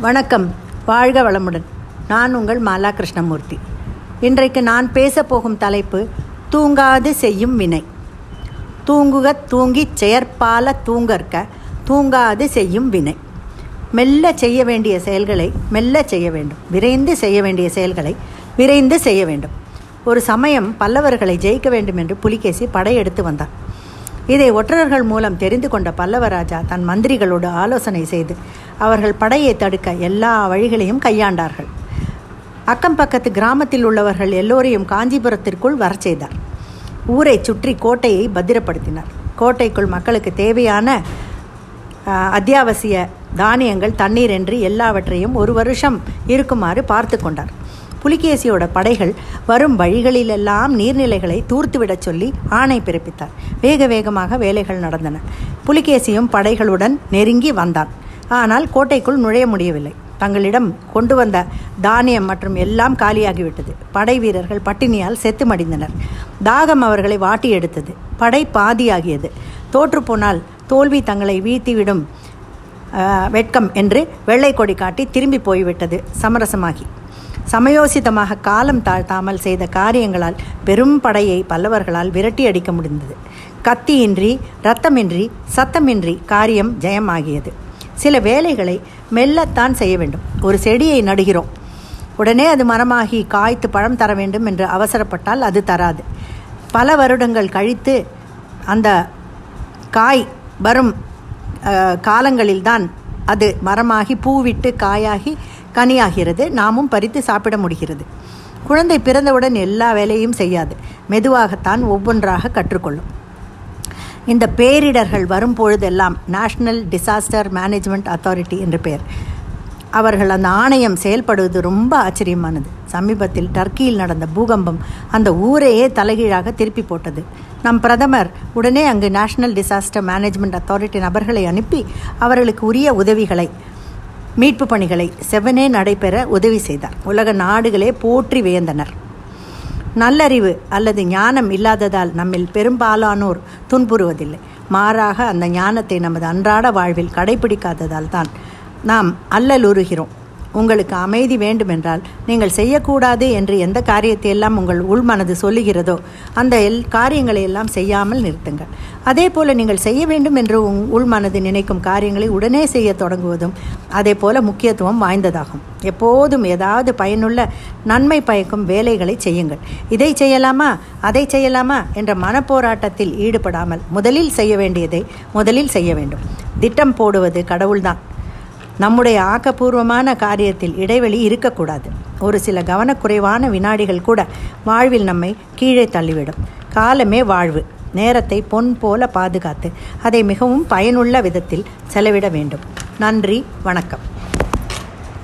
வணக்கம். வாழ்க வளமுடன். நான் உங்கள் மாலா கிருஷ்ணமூர்த்தி இன்றைக்கு நான் பேசப்போகும் தலைப்பு தூங்காது செய்யும் வினை. தூங்குக தூங்கிச் செயற்பால தூங்கற்க தூங்காது செய்யும் வினை. மெல்ல செய்ய வேண்டிய செயல்களை மெல்ல செய்ய வேண்டும். விரைந்து செய்ய வேண்டிய செயல்களை விரைந்து செய்ய வேண்டும். ஒரு சமயம் பல்லவர்களை ஜெயிக்க வேண்டும் என்று புலிகேசி படையெடுத்து வந்தார் இதை ஒற்றர்கள் மூலம் தெரிந்து கொண்ட பல்லவராஜா தன் மந்திரிகளோடு ஆலோசனை செய்து அவர்கள் படையை தடுக்க எல்லா வழிகளையும் கையாண்டார்கள். அக்கம் பக்கத்து கிராமத்தில் உள்ளவர்கள் எல்லோரையும் காஞ்சிபுரத்திற்குள் வரச் செய்தார். ஊரை சுற்றி கோட்டையை பத்திரப்படுத்தினார். கோட்டைக்குள் மக்களுக்கு தேவையான அத்தியாவசிய தானியங்கள் தண்ணீர் என்று எல்லாவற்றையும் ஒரு வருஷம் இருக்குமாறு பார்த்து கொண்டார். புலிகேசியோட படைகள் வரும் வழிகளிலெல்லாம் நீர்நிலைகளை தூர்த்துவிடச் சொல்லி ஆணை பிறப்பித்தார். வேக வேகமாக வேலைகள் நடந்தன. புலிகேசியும் படைகளுடன் நெருங்கி வந்தான். ஆனால் கோட்டைக்குள் நுழைய முடியவில்லை. தங்களிடம் கொண்டு வந்த தானியம் மற்றும் எல்லாம் காலியாகிவிட்டது. படை வீரர்கள் பட்டினியால் செத்து மடிந்தனர். தாகம் அவர்களை வாட்டி எடுத்தது. படை பாதியாகியது. தோற்றுப்போனால் தோல்வி தங்களை வீழ்த்திவிடும் வெட்கம் என்று வெள்ளை கொடி காட்டி திரும்பி போய்விட்டது சமரசமாகி. சமயோசிதமாக காலம் தாழ்த்தாமல் செய்த காரியங்களால் பெரும் படையை பல்லவர்களால் விரட்டி அடிக்க முடிந்தது. கத்தியின்றி இரத்தமின்றி சத்தமின்றி காரியம் ஜெயமாகியது. சில வேலைகளை மெல்லத்தான் செய்ய வேண்டும். ஒரு செடியை நடுகிறோம். உடனே அது மரமாகி காய்த்து பழம் தர வேண்டும் என்று அவசரப்பட்டால் அது தராது. பல வருடங்கள் கழித்து அந்த காய் வரும் காலங்களில்தான் அது மரமாகி பூவிட்டு காயாகி கனியாகிறது. நாமும் பறித்து சாப்பிட முடிகிறது. குழந்தை பிறந்தவுடன் எல்லா வேலையும் செய்யாது. மெதுவாகத்தான் ஒவ்வொன்றாக கற்றுக்கொள்ளும். இந்த பேரிடர்கள் வரும் பொழுதெல்லாம் நேஷ்னல் டிசாஸ்டர் மேனேஜ்மெண்ட் அத்தாரிட்டி என்று பெயர் அவர்கள் அந்த ஆணையம் செயல்படுவது ரொம்ப ஆச்சரியமானது. சமீபத்தில் டர்க்கியில் நடந்த பூகம்பம் அந்த ஊரையே தலைகீழாக திருப்பி போட்டது. நம் பிரதமர் உடனே அங்கு நேஷனல் டிசாஸ்டர் மேனேஜ்மெண்ட் அத்தாரிட்டி நபர்களை அனுப்பி அவர்களுக்கு உரிய உதவிகளை மீட்பு பணிகளை செவனே நடைபெற உதவி செய்தார். உலக நாடுகளே போற்றி வியந்தனர். நல்லறிவு அல்லது ஞானம் இல்லாததால் நம்மில் பெரும்பாலானோர் துன்புறுவதில்லை. மாறாக அந்த ஞானத்தை நமது அன்றாட வாழ்வில் கடைபிடிக்காததால் தான் நாம் அல்லலுறுகிறோம். உங்களுக்கு அமைதி வேண்டுமென்றால் நீங்கள் செய்யக்கூடாது என்று எந்த காரியத்தை எல்லாம் உங்கள் உள்மனது சொல்லுகிறதோ அந்த எல் காரியங்களை எல்லாம் செய்யாமல் நிறுத்துங்கள். அதே போல் நீங்கள் செய்ய வேண்டும் என்று உங் உள்மனது நினைக்கும் காரியங்களை உடனே செய்ய தொடங்குவதும் அதே போல முக்கியத்துவம் வாய்ந்ததாகும். எப்போதும் ஏதாவது பயனுள்ள நன்மை பயக்கும் வேலைகளை செய்யுங்கள். இதை செய்யலாமா? அதை செய்யலாமா? என்ற மனப்போராட்டத்தில் ஈடுபடாமல் முதலில் செய்ய வேண்டியதை முதலில் செய்ய வேண்டும். திட்டம் போடுவது கடவுள்தான். நம்முடைய ஆக்கப்பூர்வமான காரியத்தில் இடைவெளி இருக்கக்கூடாது. ஒரு சில கவனக்குறைவான வினாடிகள் கூட வாழ்வில் நம்மை கீழே தள்ளிவிடும். காலமே வாழ்வு. நேரத்தை பொன் போல பாதுகாத்து அதை மிகவும் பயனுள்ள விதத்தில் செலவிட வேண்டும். நன்றி. வணக்கம்.